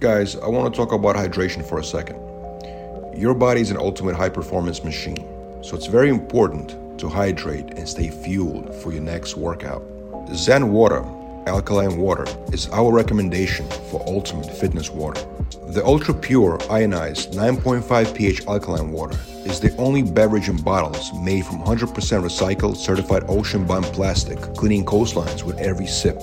Guys, I want to talk about hydration for a second. Your body is an ultimate high performance machine, so it's very important to hydrate and stay fueled for your next workout. ZenWTR, alkaline water, is our recommendation for ultimate fitness water. The ultra pure ionized 9.5 pH alkaline water is the only beverage in bottles made from 100% recycled certified ocean bound plastic, cleaning coastlines with every sip.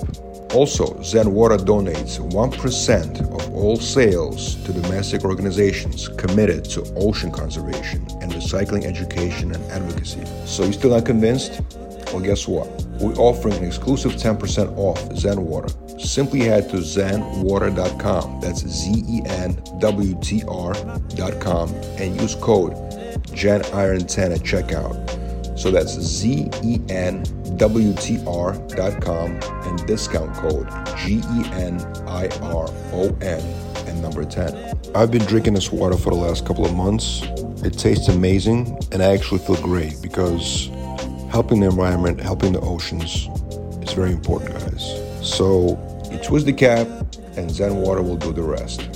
Also, ZenWTR donates 1% of all sales to domestic organizations committed to ocean conservation and recycling education and advocacy. So, you still not convinced? Well, guess what? We're offering an exclusive 10% off ZenWTR. Simply head to zenwater.com, that's Z E N W T R.com, and use code GenIron10 at checkout. So that's Z E N W T R dot com and discount code G E N I R O N and number 10. I've been drinking this water for the last couple of months. It tastes amazing and I actually feel great because helping the environment, helping the oceans is very important, guys. So you twist the cap and ZenWTR will do the rest.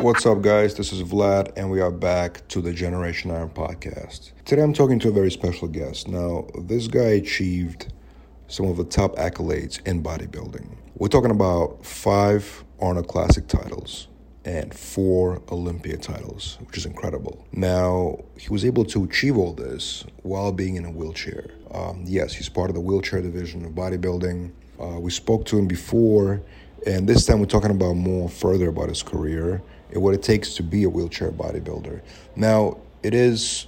What's up, guys? This is Vlad, and we are back to the Generation Iron podcast. Today, I'm talking to a very special guest. Now, this guy achieved some of the top accolades in bodybuilding. We're talking about five Arnold Classic titles and four Olympia titles, which is incredible. Now, he was able to achieve all this while being in a wheelchair. Um, yes, he's part of the wheelchair division of bodybuilding. Uh, we spoke to him before, and this time we're talking about more further about his career and what it takes to be a wheelchair bodybuilder. Now, it is,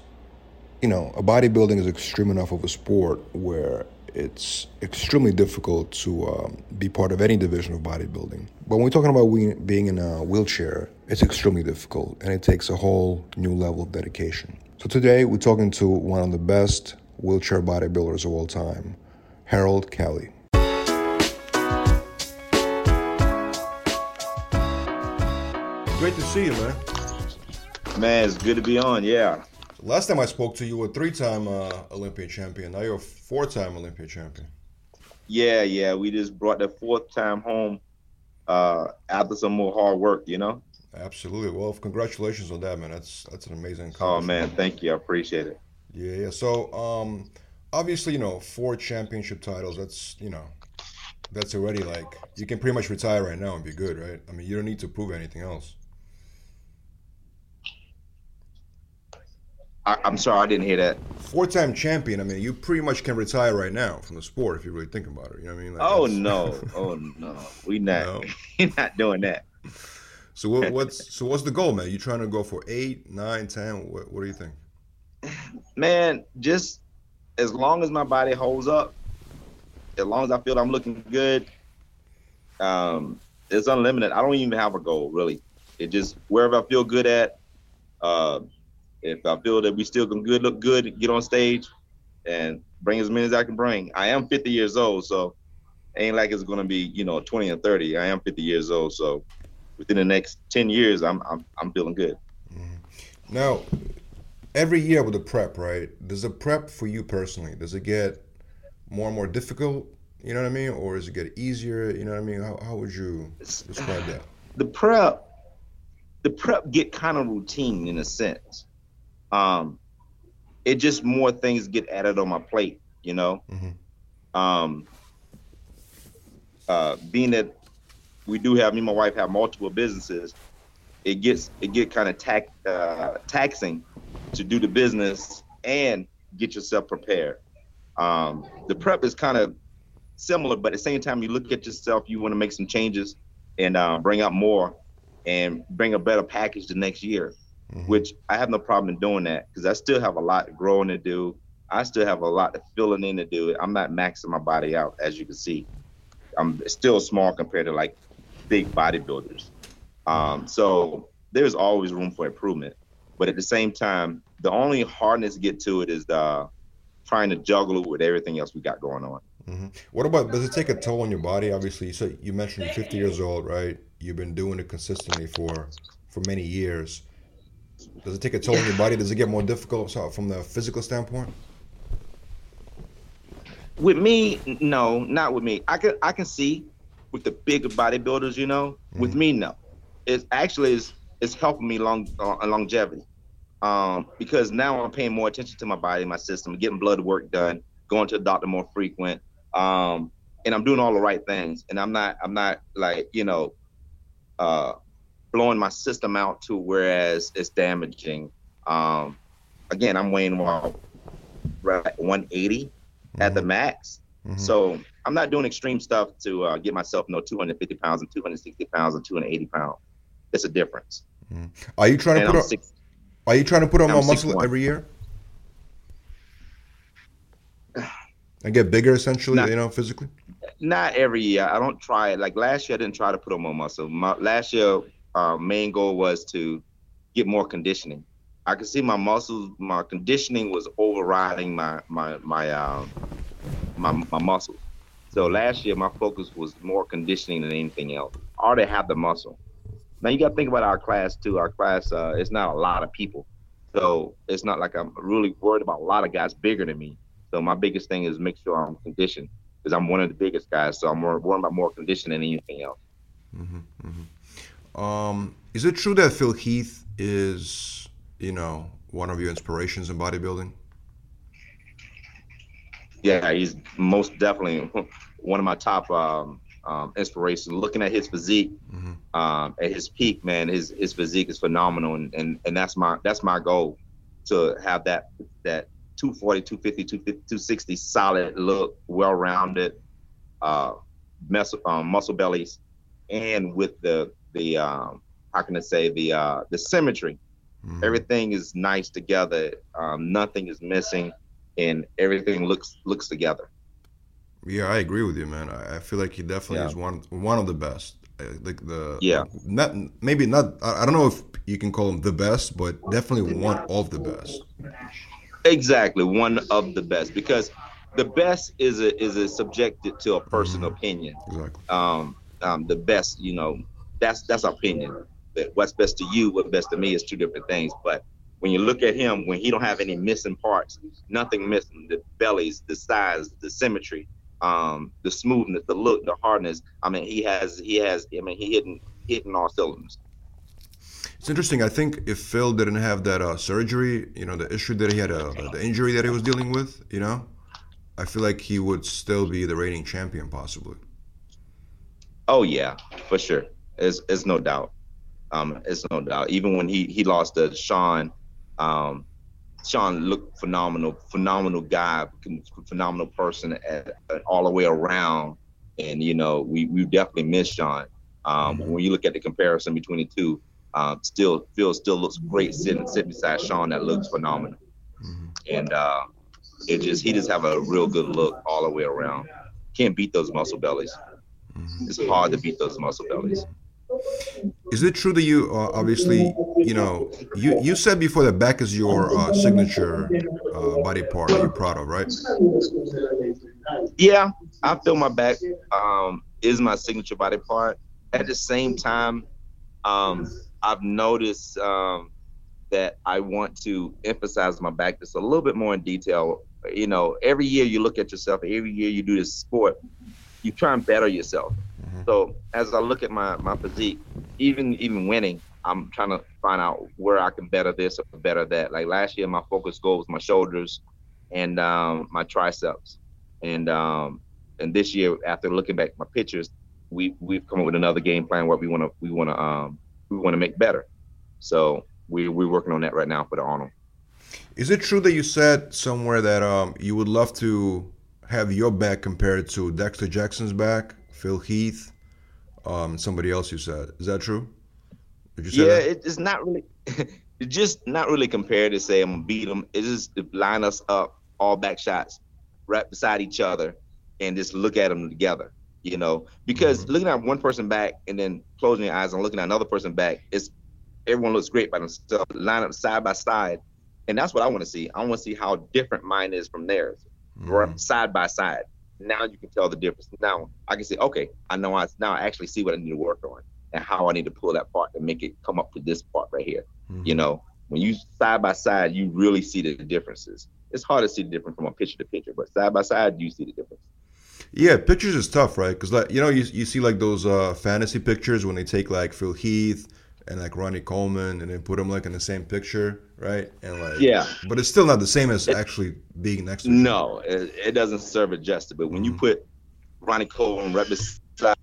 you know, a bodybuilding is extreme enough of a sport where it's extremely difficult to um, be part of any division of bodybuilding. But when we're talking about we, being in a wheelchair, it's extremely difficult and it takes a whole new level of dedication. So today we're talking to one of the best wheelchair bodybuilders of all time, Harold Kelly. Great to see you, man. Man, it's good to be on. Yeah. Last time I spoke to you, you were a three-time uh, Olympian champion. Now you're a four-time Olympian champion. Yeah, yeah. We just brought the fourth time home uh, after some more hard work. You know. Absolutely. Well, congratulations on that, man. That's that's an amazing. Call. Oh man, thank you. I appreciate it. Yeah, yeah. So, um, obviously, you know, four championship titles. That's you know, that's already like you can pretty much retire right now and be good, right? I mean, you don't need to prove anything else. I, am sorry, I didn't hear that. Four-time champion. I mean, you pretty much can retire right now from the sport if you really think about it. You know what I mean? Like oh no, oh no, we not, no. we not doing that. So what, what's so what's the goal, man? You trying to go for eight, nine, ten? What, what do you think? Man, just as long as my body holds up, as long as I feel I'm looking good, um, it's unlimited. I don't even have a goal really. It just wherever I feel good at. Uh, if I feel that we still can good look good, get on stage, and bring as many as I can bring. I am 50 years old, so ain't like it's gonna be you know 20 and 30. I am 50 years old, so within the next 10 years, I'm I'm I'm feeling good. Mm-hmm. Now, every year with the prep, right? Does the prep for you personally does it get more and more difficult? You know what I mean, or does it get easier? You know what I mean? How how would you describe that? The prep, the prep get kind of routine in a sense um, it just more things get added on my plate, you know. Mm-hmm. Um, uh, being that we do have me and my wife have multiple businesses, it gets it get kind of tax, uh, taxing to do the business and get yourself prepared. Um, the prep is kind of similar, but at the same time, you look at yourself, you want to make some changes and uh, bring out more and bring a better package the next year mm-hmm. which I have no problem in doing that because I still have a lot growing to do. I still have a lot of filling in to do. I'm not maxing my body out, as you can see. I'm still small compared to like big bodybuilders. Um, so there's always room for improvement. But at the same time, the only hardness to get to it is the trying to juggle it with everything else we got going on. Mm-hmm. What about does it take a toll on your body? Obviously, you said you mentioned you're 50 years old, right? You've been doing it consistently for for many years. Does it take a toll on your body? Does it get more difficult from the physical standpoint? With me, no, not with me. I can I can see with the bigger bodybuilders, you know. Mm-hmm. With me, no. It actually is it's helping me long uh, longevity. Um, because now I'm paying more attention to my body, my system, getting blood work done, going to the doctor more frequent, um, and I'm doing all the right things. And I'm not I'm not like you know uh, blowing my system out to whereas it's damaging. Um, again, I'm weighing well, right 180 mm-hmm. at the mm-hmm. max. Mm-hmm. So I'm not doing extreme stuff to uh, get myself you know 250 pounds and 260 pounds and 280 pounds. It's a difference. Mm-hmm. Are you trying and to put on? Six, are you trying to put on more muscle every year? And get bigger, essentially, not, you know, physically. Not every year. I don't try it. Like last year, I didn't try to put on more muscle. My, last year, our main goal was to get more conditioning. I could see my muscles, my conditioning was overriding my my my um my my muscles. So last year, my focus was more conditioning than anything else. I already have the muscle. Now you got to think about our class too. Our class, uh, it's not a lot of people, so it's not like I'm really worried about a lot of guys bigger than me. So my biggest thing is make sure I'm conditioned because I'm one of the biggest guys. So I'm more worried about more condition than anything else. Mm-hmm, mm-hmm. Um, is it true that Phil Heath is, you know, one of your inspirations in bodybuilding? Yeah, he's most definitely one of my top um, um, inspiration. Looking at his physique, mm-hmm. um, at his peak, man, his his physique is phenomenal, and, and and that's my that's my goal to have that that 240, 250, 260 solid look, well rounded, uh, muscle, um, muscle bellies, and with the the um, how can I say the uh, the symmetry. Mm-hmm. Everything is nice together. Um, nothing is missing, and everything looks looks together. Yeah, I agree with you, man. I, I feel like he definitely yeah. is one one of the best. Like the yeah, not maybe not. I, I don't know if you can call him the best, but definitely one of the best. Exactly, one of the best because the best is a is a subjected to a personal mm-hmm. opinion. Exactly. Um, um, the best, you know, that's that's opinion. That what's best to you, what's best to me is two different things. But when you look at him, when he don't have any missing parts, nothing missing, the bellies, the size, the symmetry, um, the smoothness, the look, the hardness. I mean, he has he has. I mean, he hitting hitting all cylinders. It's interesting. I think if Phil didn't have that uh, surgery, you know, the issue that he had, uh, the injury that he was dealing with, you know, I feel like he would still be the reigning champion, possibly. Oh yeah, for sure. It's, it's no doubt. Um, it's no doubt. Even when he he lost to Shawn, um, Shawn looked phenomenal, phenomenal guy, phenomenal person at, at all the way around. And you know, we we definitely miss Shawn. Um, mm-hmm. When you look at the comparison between the two, um, still Phil still looks great sitting sitting beside Shawn. That looks phenomenal. Mm-hmm. And uh, it just he just have a real good look all the way around. Can't beat those muscle bellies. Mm-hmm. It's hard to beat those muscle bellies. Is it true that you uh, obviously, you know, you, you said before that back is your uh, signature uh, body part you're proud of, right? Yeah, I feel my back um, is my signature body part. At the same time, um, I've noticed um, that I want to emphasize my back just a little bit more in detail. You know, every year you look at yourself, every year you do this sport, you try and better yourself. So as I look at my my physique, even even winning, I'm trying to find out where I can better this or better that. Like last year, my focus goal was my shoulders and um, my triceps, and um, and this year, after looking back at my pictures, we we've come up with another game plan where we want to we want to um, we want to make better. So we we're working on that right now for the Arnold. Is it true that you said somewhere that um, you would love to have your back compared to Dexter Jackson's back, Phil Heath, um, somebody else you said. Is that true? yeah, that? it's not really, it's just not really compared to say I'm gonna beat them. It's just to line us up all back shots, right beside each other, and just look at them together. You know, because mm-hmm. looking at one person back and then closing your eyes and looking at another person back, it's everyone looks great by themselves. Line up side by side, and that's what I want to see. I want to see how different mine is from theirs, mm-hmm. side by side. Now you can tell the difference. Now I can say, okay, I know I now I actually see what I need to work on and how I need to pull that part to make it come up to this part right here. Mm-hmm. You know, when you side by side, you really see the differences. It's hard to see the difference from a picture to picture, but side by side, you see the difference. Yeah, pictures is tough, right? Because like you know, you, you see like those uh, fantasy pictures when they take like Phil Heath and like Ronnie Coleman and then put them like in the same picture, right? And like yeah, but it's still not the same as it, actually being next to. No, it, it, doesn't serve it justice. But when mm-hmm. you put Ronnie Coleman right beside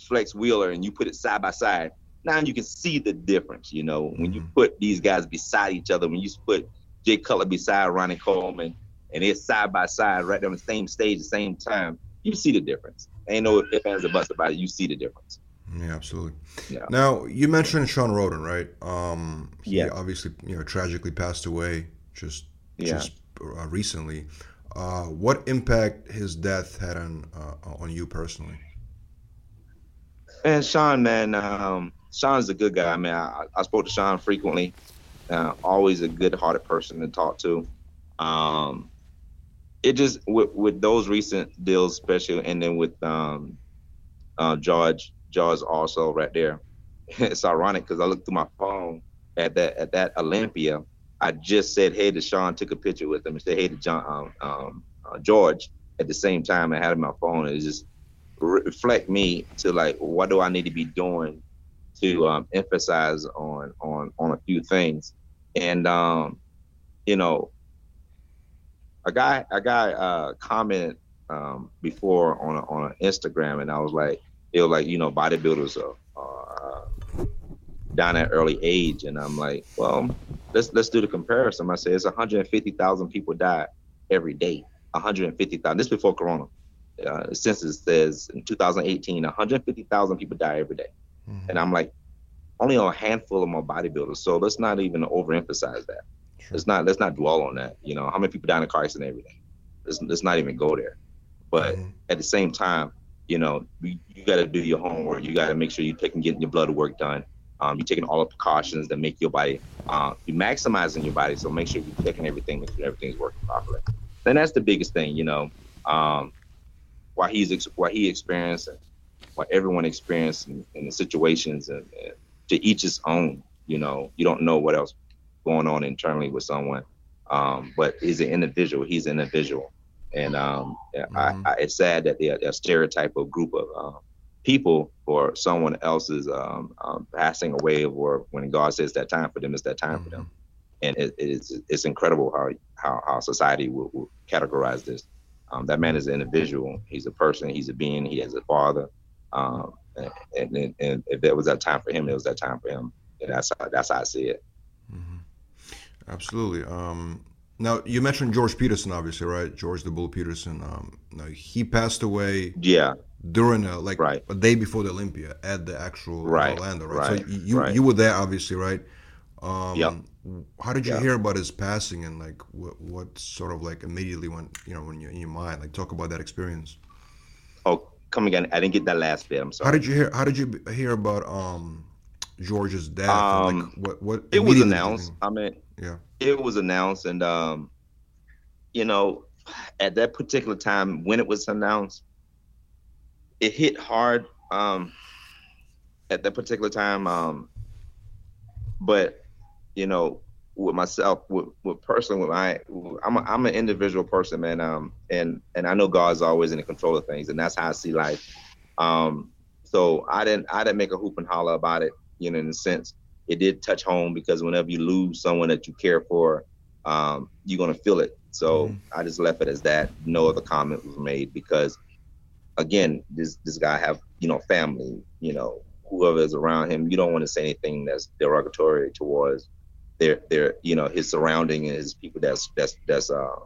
Flex Wheeler and you put it side by side, now you can see the difference. You know, when you mm-hmm. put these guys beside each other, when you put Jay Cutler beside Ronnie Coleman, and it's side by side right on the same stage, the same time, you see the difference. Ain't no ifs ands or buts about it. You see the difference. Yeah, absolutely. Yeah. Now you mentioned Shawn Rhoden, right? Um, he yeah. obviously, you know, tragically passed away just yeah. just uh, recently. Uh, what impact his death had on uh, on you personally? Man, Shawn, man, um, Shawn's a good guy, man. I, I spoke to Shawn frequently. Uh, always a good-hearted person to talk to. Um, it just with, with those recent deals, especially, and then with um, uh, George, George also right there. it's ironic because I looked through my phone at that at that Olympia. I just said hey to Shawn, took a picture with him, and said hey to John um, um, uh, George at the same time. I had on my phone. It just reflect me to like what do I need to be doing to um, emphasize on on on a few things, and um, you know, a guy a guy uh, commented um, before on on Instagram, and I was like, was like you know bodybuilders are, are uh, down at early age, and I'm like, well, let's let's do the comparison. I say it's 150,000 people die every day. 150,000. This before Corona. Uh, census says in 2018, 150,000 people die every day. Mm-hmm. And I'm like, only a handful of more bodybuilders. So let's not even overemphasize that. Sure. Let's not let's not dwell on that. You know, how many people die in a car accident every day? Let's, let's not even go there. But mm-hmm. at the same time, you know, you, got to do your homework. You got to make sure you're taking getting your blood work done. Um, you're taking all the precautions that make your body, uh, you're maximizing your body. So make sure you're taking everything, make sure everything's working properly. And that's the biggest thing, you know. Um, what he's what he experienced what everyone experienced in, in the situations and, and, to each his own. You know, you don't know what else going on internally with someone, um, but he's an individual. He's an individual, and um, mm-hmm. I, I, it's sad that a stereotype of group of um, people for someone else's um, um, passing away, or when God says that time for them, it's that time mm-hmm. for them. Mm-hmm. And it, it's it's incredible how how, how society will, will categorize this. Um, that man is an individual. He's a person. He's a being. He has a father. Um, and, and, and if there was that time for him, it was that time for him. And that's how, that's how I see it. Mm-hmm. Absolutely. Um, now you mentioned George Peterson, obviously, right? George the Bull Peterson. Um, now he passed away. Yeah. During a, like right. a day before the Olympia at the actual right. Orlando, right? right. So you right. you were there, obviously, right? Um, yep. How did you yep. hear about his passing, and like what what sort of like immediately went you know when you in your mind? Like talk about that experience. Oh, come again. I didn't get that last bit. I'm sorry. How did you hear? How did you hear about um George's death? Um, like what what? It was announced. I mean, yeah, it was announced, and um, you know, at that particular time when it was announced, it hit hard. Um, at that particular time, um, but you know, with myself, with, with personally, with my, I'm a, I'm an individual person, man. Um, and and I know God's always in the control of things, and that's how I see life. Um, so I didn't I didn't make a hoop and holler about it, you know, in a sense. It did touch home because whenever you lose someone that you care for, um, you're gonna feel it. So mm-hmm. I just left it as that. No other comment was made because, again, this this guy have you know family, you know, whoever is around him. You don't want to say anything that's derogatory towards their their you know his surrounding and his people that's that's that's uh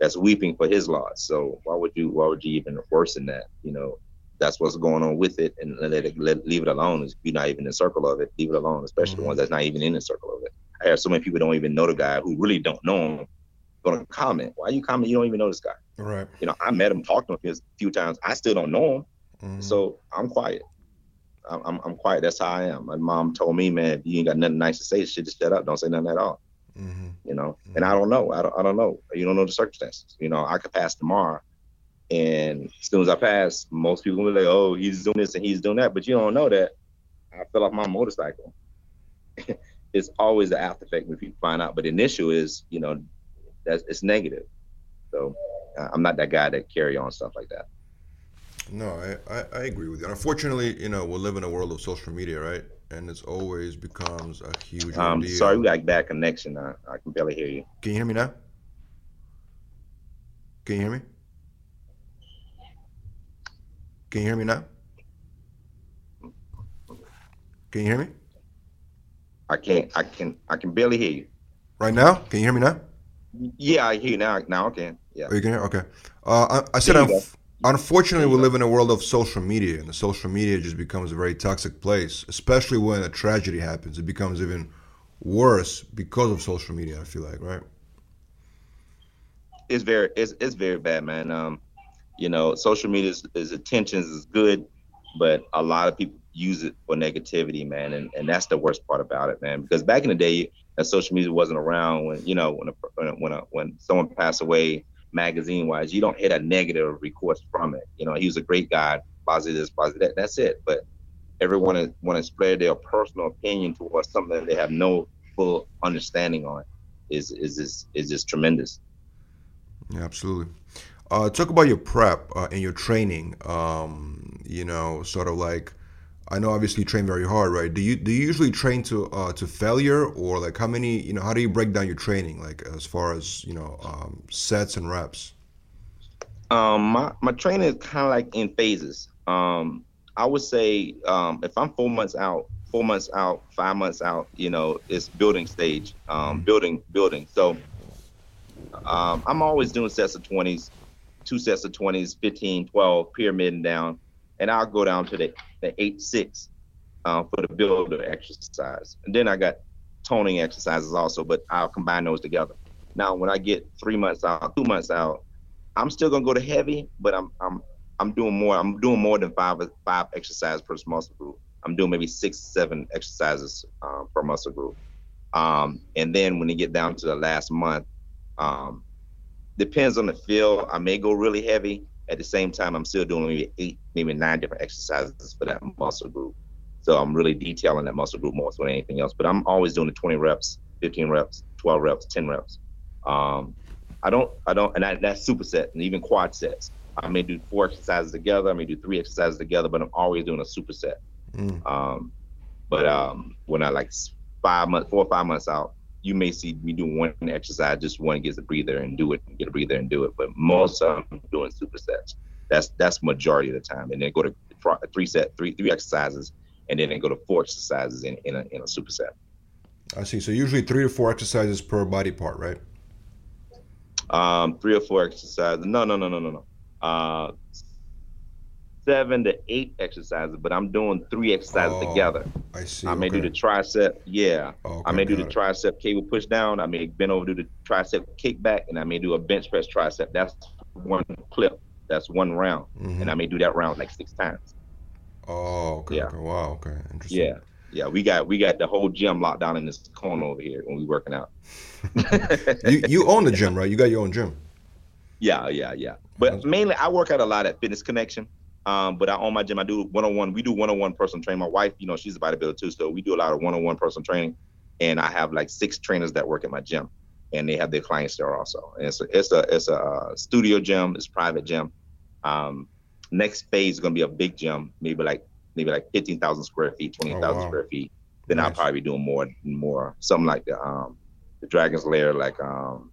that's weeping for his loss. So why would you why would you even worsen that? You know, that's what's going on with it, and let it let, leave it alone. If you're not even in the circle of it, leave it alone. Especially mm-hmm. the ones that's not even in the circle of it. I have so many people don't even know the guy who really don't know him, gonna comment. Why you comment? You don't even know this guy. Right. You know, I met him, talked to him a few times. I still don't know him, Mhm. so I'm quiet. I'm, I'm, I'm quiet. That's how I am. My mom told me, man, if you ain't got nothing nice to say, shit, just shut up. Don't say nothing at all. Mhm. You know, and I don't know. I don't, I don't know. You don't know the circumstances. You know, I could pass tomorrow, and as soon as I pass, most people will be like, "Oh, he's doing this and he's doing that," but you don't know that I fell off my motorcycle. it's always the after effect when people find out. But the initial is, you know, that's it's negative. So uh, I'm not that guy that carry on stuff like that. No, I, I, I agree with you. Unfortunately, you know, we live in a world of social media, right? And it's always becomes a huge Um, ordeal. sorry, we got bad connection. I, I can barely hear you. Can you hear me now? Can you hear me? Can you hear me now? Can you hear me? I can't. I can. I can barely hear you. Right now? Can you hear me now? Yeah, I hear you now. Now I can. Yeah. Oh, you can hear? Okay. Uh, I, I said, unf- unfortunately, we live in a world of social media, and the social media just becomes a very toxic place, especially when a tragedy happens. It becomes even worse because of social media, I feel like, right? it's very it's, it's very bad man um you know social media is, is is good but a lot of people use it for negativity man and, and that's the worst part about it man because back in the day social media wasn't around when you know when a, when a, when, a, when someone passed away magazine wise you don't hit a negative recourse from it. You know he was a great guy positive this positive that that's it. But everyone is, want to spread their personal opinion towards something that they have no full understanding on is is just is just tremendous. Yeah, absolutely. Uh, talk about your prep uh, and your training. Um, you know, sort of like, I know obviously you train very hard, right? Do you do you usually train to uh, to failure or like how many? You know, how do you break down your training like as far as you know um, sets and reps? Um, my, my training is kind of like in phases. Um, I would say um, if I'm four months out, four months out, five months out, you know, it's building stage, um, building, building. So um, I'm always doing sets of 20s, two sets of 20s, 15, 12, pyramid and down. And I'll go down to the, the 8 6 uh, for the builder exercise. And then I got toning exercises also, but I'll combine those together. Now, when I get three months out, two months out, I'm still gonna go to heavy, but I'm I'm I'm doing more. I'm doing more than five five exercises per muscle group. I'm doing maybe six, seven exercises um, per muscle group. Um, and then when you get down to the last month, um, depends on the feel. I may go really heavy. At the same time, I'm still doing maybe eight, maybe nine different exercises for that muscle group. So I'm really detailing that muscle group more so than anything else. But I'm always doing the 20 reps, 15 reps, 12 reps, 10 reps. Um, I don't, I don't, and that, that's superset and even quad sets. I may do four exercises together. I may do three exercises together, but I'm always doing a superset. Mm. Um, but um, when I like five months, four or five months out, you may see me do one exercise, just one gets a breather and do it, get a breather and do it. But most of them doing supersets. That's that's majority of the time, and then go to three set, three three exercises, and then they go to four exercises in in a, in a superset. I see. So usually three to four exercises per body part, right? Um, three or four exercises. No, no, no, no, no, no. Uh, seven to eight exercises, but I'm doing three exercises Oh, together. I see. I may okay. do the tricep, yeah. Oh, I may do the it. tricep cable push down. I may bend over do the tricep kickback, and I may do a bench press tricep. That's one clip. That's one round, Mhm. and I may do that round like six times. Oh, okay. Yeah. okay. Wow. Okay. Interesting. Yeah, yeah. We got we got the whole gym locked down in this corner over here when we working out. You you own the gym, right? You got your own gym. Yeah, yeah, yeah. But mainly, I work out a lot at Fitness Connection. Um, but I own my gym. I do one on one. We do one on one personal training. My wife, you know, she's a bodybuilder too, so we do a lot of one on one personal training. And I have like six trainers that work at my gym, and they have their clients there also. And it's a it's a it's a uh, studio gym. It's a private gym. Um, next phase is gonna be a big gym, maybe like maybe like fifteen thousand square feet, twenty thousand Oh, wow. square feet. Then I'll probably be doing more more something like the um the Dragon's Lair, like um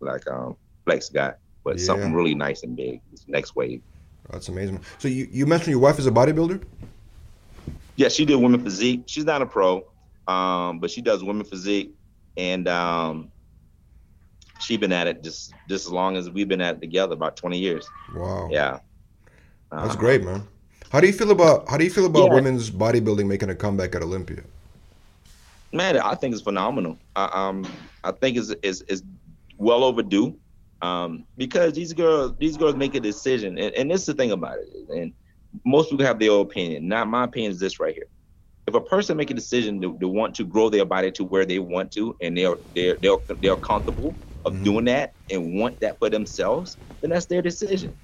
like um Flex guy, but Yeah. something really nice and big. This next wave. That's amazing. So you, you mentioned your wife is a bodybuilder. Yeah, she did women physique. She's not a pro, um, but she does women physique, and um, she been at it just just as long as we've been at it together, about twenty years. Wow. Yeah, That's great, man. How do you feel about how do you feel about Yeah. women's bodybuilding making a comeback at Olympia? man. I think it's phenomenal. I, um, I think it's, it's it's well overdue. Um, because these girls, these girls make a decision, and, and this is the thing about it. And most people have their own opinion. Not my opinion is this right here. If a person make a decision to, to want to grow their body to where they want to, and they're they're they're they're comfortable of mm-hmm. doing that and want that for themselves, then that's their decision.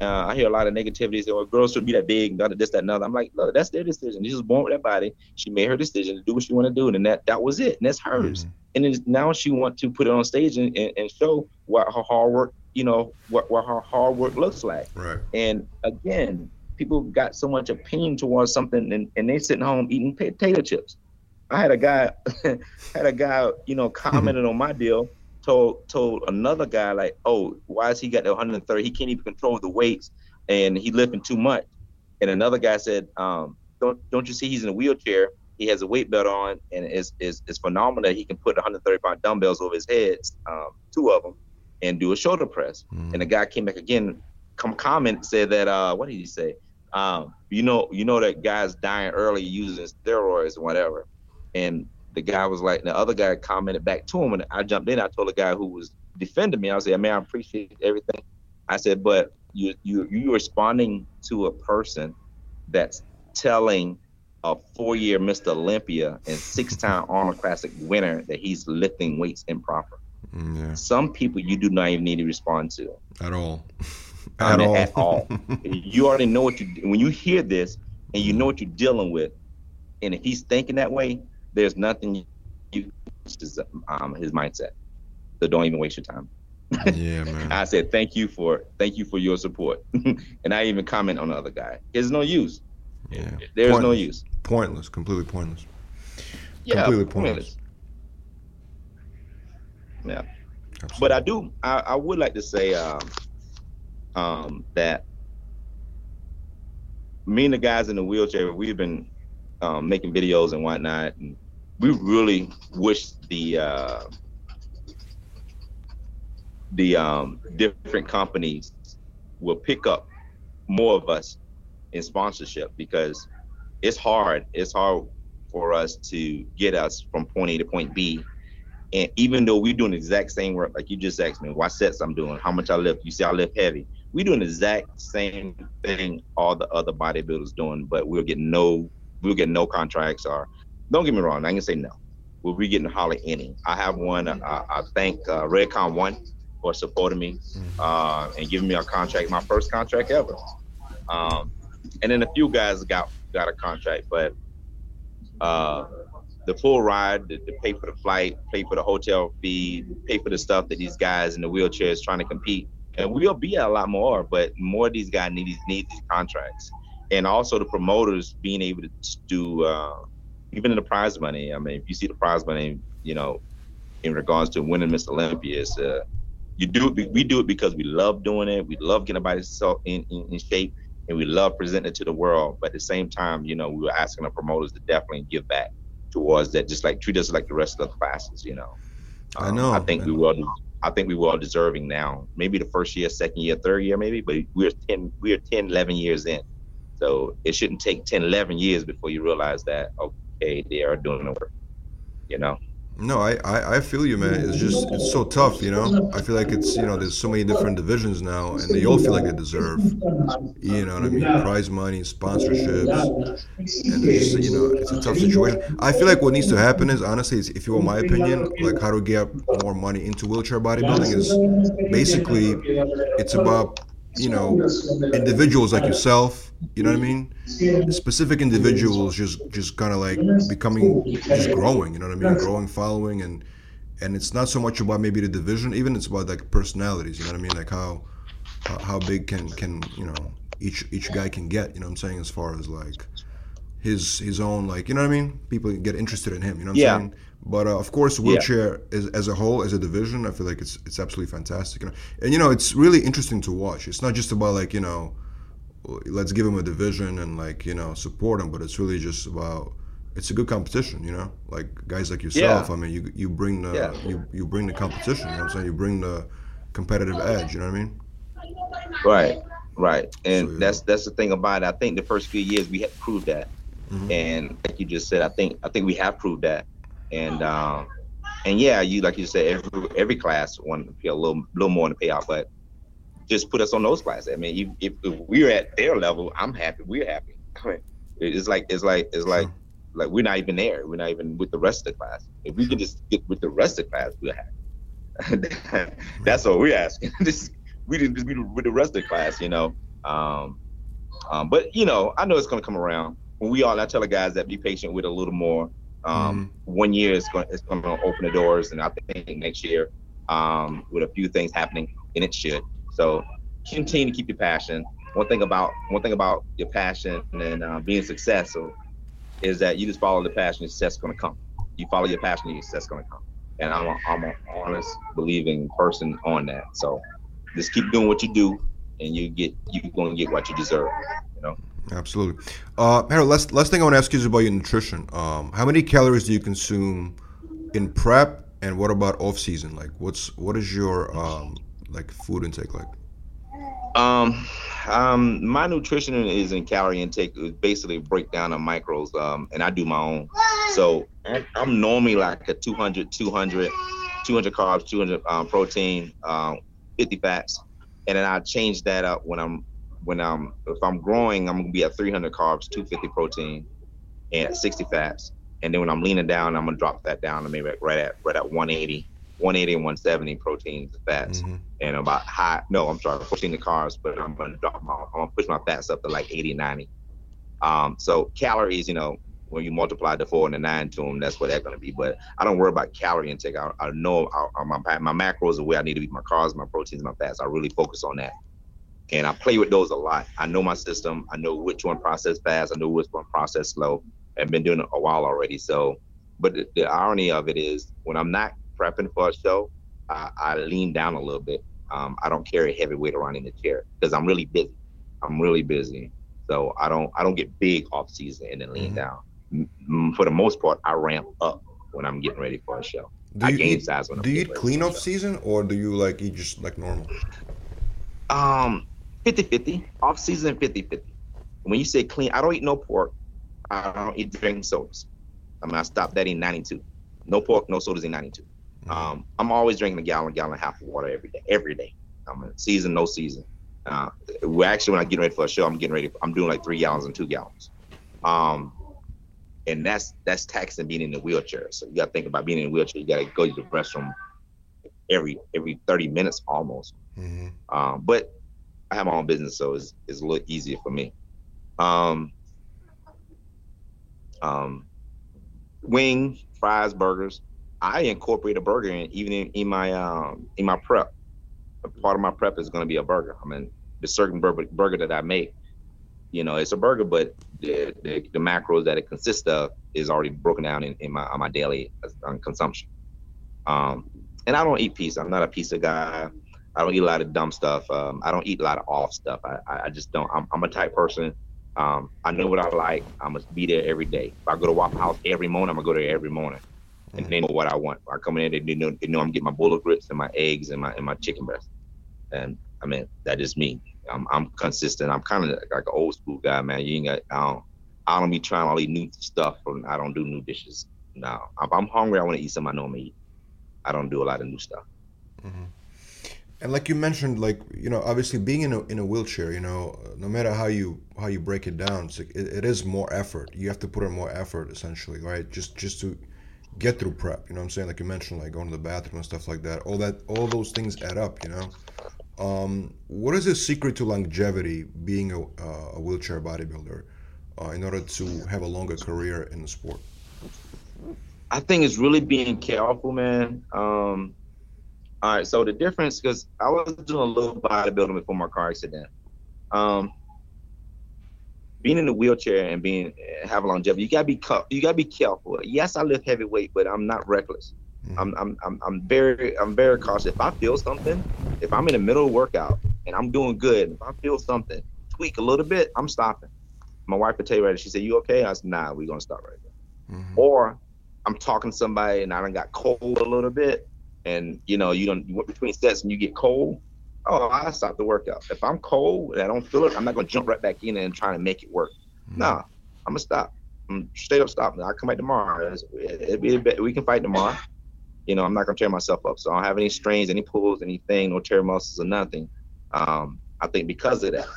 Uh, I hear a lot of negativity. Say, well, girls should be that big, not this, that, another. I'm like, look, that's their decision. She's born with that body. She made her decision to do what she want to do, and that that was it, and that's hers. Mm-hmm. And then now she want to put it on stage and, and, and show what her hard work, you know, what, what her hard work looks like. Right. And again, people got so much opinion towards something, and, and they sitting home eating potato chips. I had a guy, had a guy, you know, commented on my deal told told another guy like, "Oh, why is he got the 130? He can't even control the weights, and he lifting too much." And another guy said, um, "Don't don't you see he's in a wheelchair? He has a weight belt on, and it's it's, it's phenomenal. He can put 130 pound dumbbells over his head, um, two of them, and do a shoulder press." Mm. And the guy came back again, come comment said that, uh, what did he say? Um, you know, you know that guys dying early using steroids or whatever. And the guy was like, the other guy commented back to him, and I jumped in. I told the guy who was defending me, I said, "Man, I appreciate everything." I said, "But you you you responding to a person that's telling a four-year Mr. Olympia and six-time Arnold Classic winner that he's lifting weights improper." Mm, yeah. Some people you do not even need to respond to at all. at, all. at all. you already know what you when you hear this and you know what you're dealing with, and if he's thinking that way, there's nothing you his, um, his mindset. So don't even waste your time. Yeah, man. I said thank you for thank you for your support, and I even comment on the other guy. There's no use. Yeah, there's pointless. no use. Pointless, completely pointless. Yeah, completely pointless. pointless. Yeah, Absolutely. but I do. I, I would like to say um, um, that me and the guys in the wheelchair, we've been um, making videos and whatnot, and we really wish the uh, the um, different companies will pick up more of us in sponsorship because it's hard. It's hard for us to get us from point A to point B. And even though we're doing the exact same work, like you just asked me, what sets I'm doing, how much I lift, you see I lift heavy. We're doing the exact same thing all the other bodybuilders doing, but we're getting no, we're getting no contracts or don't get me wrong, I can say no. We'll be getting hardly any. I have one. I, I thank uh, Redcon One for supporting me mm-hmm. uh, and giving me a contract, my first contract ever. Um, and then a few guys got got a contract, but uh, the full ride, the, the, pay for the flight, pay for the hotel fee, pay for the stuff that these guys in the wheelchairs trying to compete. And we'll be at a lot more, but more of these guys need these need these contracts, and also the promoters being able to do uh, even in the prize money. I mean, if you see the prize money, you know, in regards to winning Miss Olympia, it's, uh, you do it. We do it because we love doing it. We love getting everybody in, in, in shape, and we love presenting it to the world. But at the same time, you know, we were asking the promoters to definitely give back towards that, just like treat us like the rest of the classes. You know, um, I know. I think I know. we will. I think we were all deserving now. Maybe the first year, second year, third year, maybe, but we're 10, we're 10, 11 years in. So it shouldn't take 10, 11 years before you realize that, okay, they are doing the work. You know. No, I, I, I feel you, man. It's just it's so tough, you know. I feel like it's you know there's so many different divisions now, and they all feel like they deserve, you know what I mean, prize money, sponsorships, and it's just, you know it's a tough situation. I feel like what needs to happen is honestly, is, if you want my opinion, like how to get more money into wheelchair bodybuilding is basically it's about you know individuals like yourself you know what i mean? Specific individuals just just kind of like becoming just growing you know what i mean? Growing following and and it's not so much about maybe the division even it's about like personalities you know what i mean? Like how how, big can can you know each each guy can get you know what i'm saying? As far as like his his own like you know what i mean people get interested in him you know what i'm yeah. saying but uh, of course, wheelchair yeah. is, as a whole, as a division, I feel like it's it's absolutely fantastic. You know? And you know, it's really interesting to watch. It's not just about like you know, let's give them a division and like you know support them, but it's really just about it's a good competition. You know, like guys like yourself. Yeah. I mean, you you bring the yeah. you you bring the competition. You know what I'm saying? You bring the competitive edge. You know what I mean? Right, right. And so, that's that's the thing about it. I think the first few years we had to prove that. Mm-hmm. And like you just said, I think I think we have proved that and um, and yeah, you like you said, every every class want to pay a little little more to pay out, but just put us on those classes. I mean, if, if we're at their level, I'm happy. We're happy. I mean, it's like it's like it's like like we're not even there. We're not even with the rest of the class. If we can just get with the rest of the class, we're happy. That's what we're asking. just we didn't just be with the rest of the class, you know. Um, um, but you know, I know it's gonna come around. When we all, I tell the guys that be patient with a little more. Um, mm-hmm. One year is going, it's going to open the doors, and I think next year, um, with a few things happening, and it should. So continue to keep your passion. One thing about one thing about your passion and uh, being successful is that you just follow the passion, your success going to come. You follow your passion, your success going to come. And I'm a, I'm an honest, believing person on that. So just keep doing what you do, and you get you're going to get what you deserve. You know. Absolutely. Uh, Harold, last last thing I want to ask you is about your nutrition. Um, how many calories do you consume in prep, and what about off season? Like, what's what is your um, like food intake like? Um, um, my nutrition is in calorie intake is basically break down the macros. Um, and I do my own. So I'm normally like a 200, 200, 200 carbs, 200 um, protein, um, 50 fats, and then I change that up when I'm when I'm if I'm growing, I'm gonna be at 300 carbs, 250 protein, and 60 fats. And then when I'm leaning down, I'm gonna drop that down to maybe right at right at 180 180 and 170 proteins and fats, mm-hmm. and about high. No, I'm sorry, 14 the carbs, but I'm gonna drop my, I'm gonna push my fats up to like 80, 90. Um, so calories, you know, when you multiply the four and the nine to them, that's what they're gonna be. But I don't worry about calorie intake. I, I know I, my my macros are where I need to be. My carbs, my proteins, my fats. I really focus on that, and I play with those a lot. I know my system. I know which one process fast. I know which one process slow. I've been doing it a while already. So, but the, the irony of it is when I'm not prepping for a show, I, I lean down a little bit. Um, I don't carry heavy weight around in the chair because I'm really busy. I'm really busy, so I don't I don't get big off season and then lean mm-hmm. down. For the most part, I ramp up when I'm getting ready for a show. Do you eat, size when Do you eat clean off season or do you like eat just like normal? Um, 50-50. Off season 50-50. When you say clean, I don't eat no pork. I don't eat drink sodas. I mean, I stopped that in 92. No pork, no sodas in 92. Um, I'm always drinking a gallon, gallon and a half of water every day, every day. I'm in season, no season. Uh, we're actually when I get ready for a show, I'm getting ready. For, I'm doing like three gallons and two gallons. Um, and that's that's taxing being in the wheelchair. So you got to think about being in a wheelchair. You got to go to the restroom every every 30 minutes almost. Mm-hmm. Um, but I have my own business, so it's it's a little easier for me. Um, um, wings, fries, burgers. I incorporate a burger in even in, in my um in my prep. A part of my prep is going to be a burger. I mean, the certain burger, burger that I make, you know, it's a burger, but the, the, the macros that it consists of is already broken down in, in my on my daily uh, consumption. Um, and I don't eat pizza. I'm not a pizza guy. I don't eat a lot of dumb stuff. Um, I don't eat a lot of off stuff. I, I just don't. I'm, I'm a type person. Um, I know what I like. I must be there every day. If I go to Waffle House every morning, I'm gonna go there every morning and they know what I want. I come in there, they know, they know I'm getting my bullet grits and my eggs and my and my chicken breast. And I mean, that is me. I'm I'm consistent. I'm kind of like an old school guy, man. You ain't got I don't I don't be trying all these new stuff. And I don't do new dishes. No, if I'm hungry, I want to eat something I know I'm eat. I don't do a lot of new stuff. Mm-hmm. And like you mentioned, like you know, obviously being in a in a wheelchair, you know, no matter how you how you break it down, like, it, it is more effort. You have to put in more effort, essentially, right? Just just to get through prep. You know what I'm saying? Like you mentioned, like going to the bathroom and stuff like that. All that, all those things add up. You know. Um, what is the secret to longevity being a, uh, a wheelchair bodybuilder uh, in order to have a longer career in the sport? I think it's really being careful, man. Um, all right, so the difference because I was doing a little bodybuilding before my car accident. Um, being in a wheelchair and being having longevity, you gotta be you gotta be careful. Yes, I lift heavy weight, but I'm not reckless. Mm-hmm. I'm, I'm I'm I'm very I'm very cautious. If I feel something, if I'm in the middle of workout and I'm doing good, if I feel something tweak a little bit, I'm stopping. My wife would tell you right. She said, "You okay?" I said, "Nah, we're gonna stop right there." Mm-hmm. Or I'm talking to somebody and I done got cold a little bit, and you know you don't you went between sets and you get cold oh, I stop the workout. If I'm cold and I don't feel it, I'm not gonna jump right back in and try to make it work. Mm-hmm. Nah, I'm gonna stop. I'm straight up stop. I come back tomorrow. It, it, it, we can fight tomorrow. you know, I'm not gonna tear myself up. So I don't have any strains, any pulls, anything, no tear muscles or nothing. Um, I think because of that,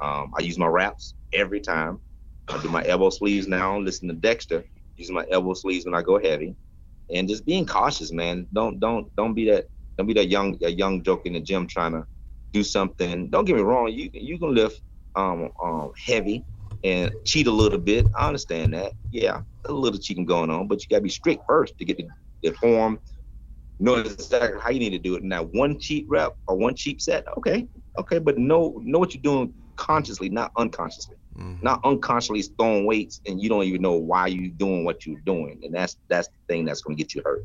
um, I use my wraps every time. I do my elbow sleeves now. Listen to Dexter. Using my elbow sleeves when I go heavy, and just being cautious, man. Don't don't don't be that don't be that young a young joke in the gym trying to do something. Don't get me wrong. You you can lift um, um heavy and cheat a little bit. I understand that. Yeah, a little cheating going on, but you gotta be strict first to get the, the form. Know exactly how you need to do it. Now, one cheat rep or one cheat set, okay, okay, but know know what you're doing consciously, not unconsciously. Mm-hmm. Not unconsciously throwing weights and you don't even know why you're doing what you're doing. And that's that's the thing that's gonna get you hurt.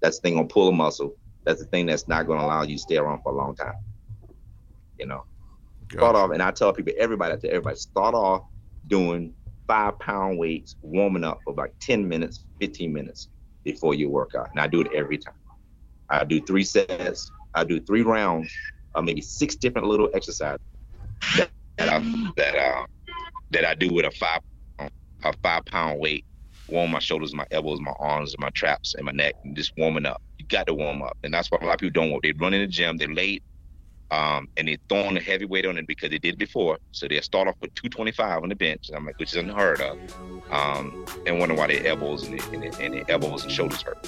That's the thing gonna pull a muscle. That's the thing that's not gonna allow you to stay around for a long time. You know. Gotcha. Start off, and I tell people, everybody, I tell everybody, start off doing five pound weights, warming up for about 10 minutes, 15 minutes before you work out. And I do it every time. I do three sets, I do three rounds of maybe six different little exercises that I, that uh, that I do with a five a five pound weight. Warm my shoulders, my elbows, my arms, my traps, and my neck, and just warming up. You got to warm up, and that's what a lot of people don't. They run in the gym, they're late, um, and they're throwing a heavy weight on it because they did before. So they start off with 225 on the bench. and I'm like, which is unheard of. Um, and wonder why their elbows and, their, and their elbows and shoulders hurt.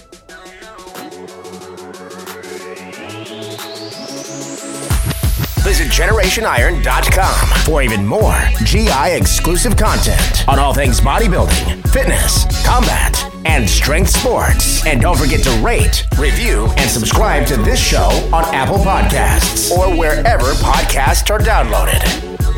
Visit GenerationIron.com for even more GI exclusive content on all things bodybuilding, fitness, combat, and strength sports. And don't forget to rate, review, and subscribe to this show on Apple Podcasts or wherever podcasts are downloaded.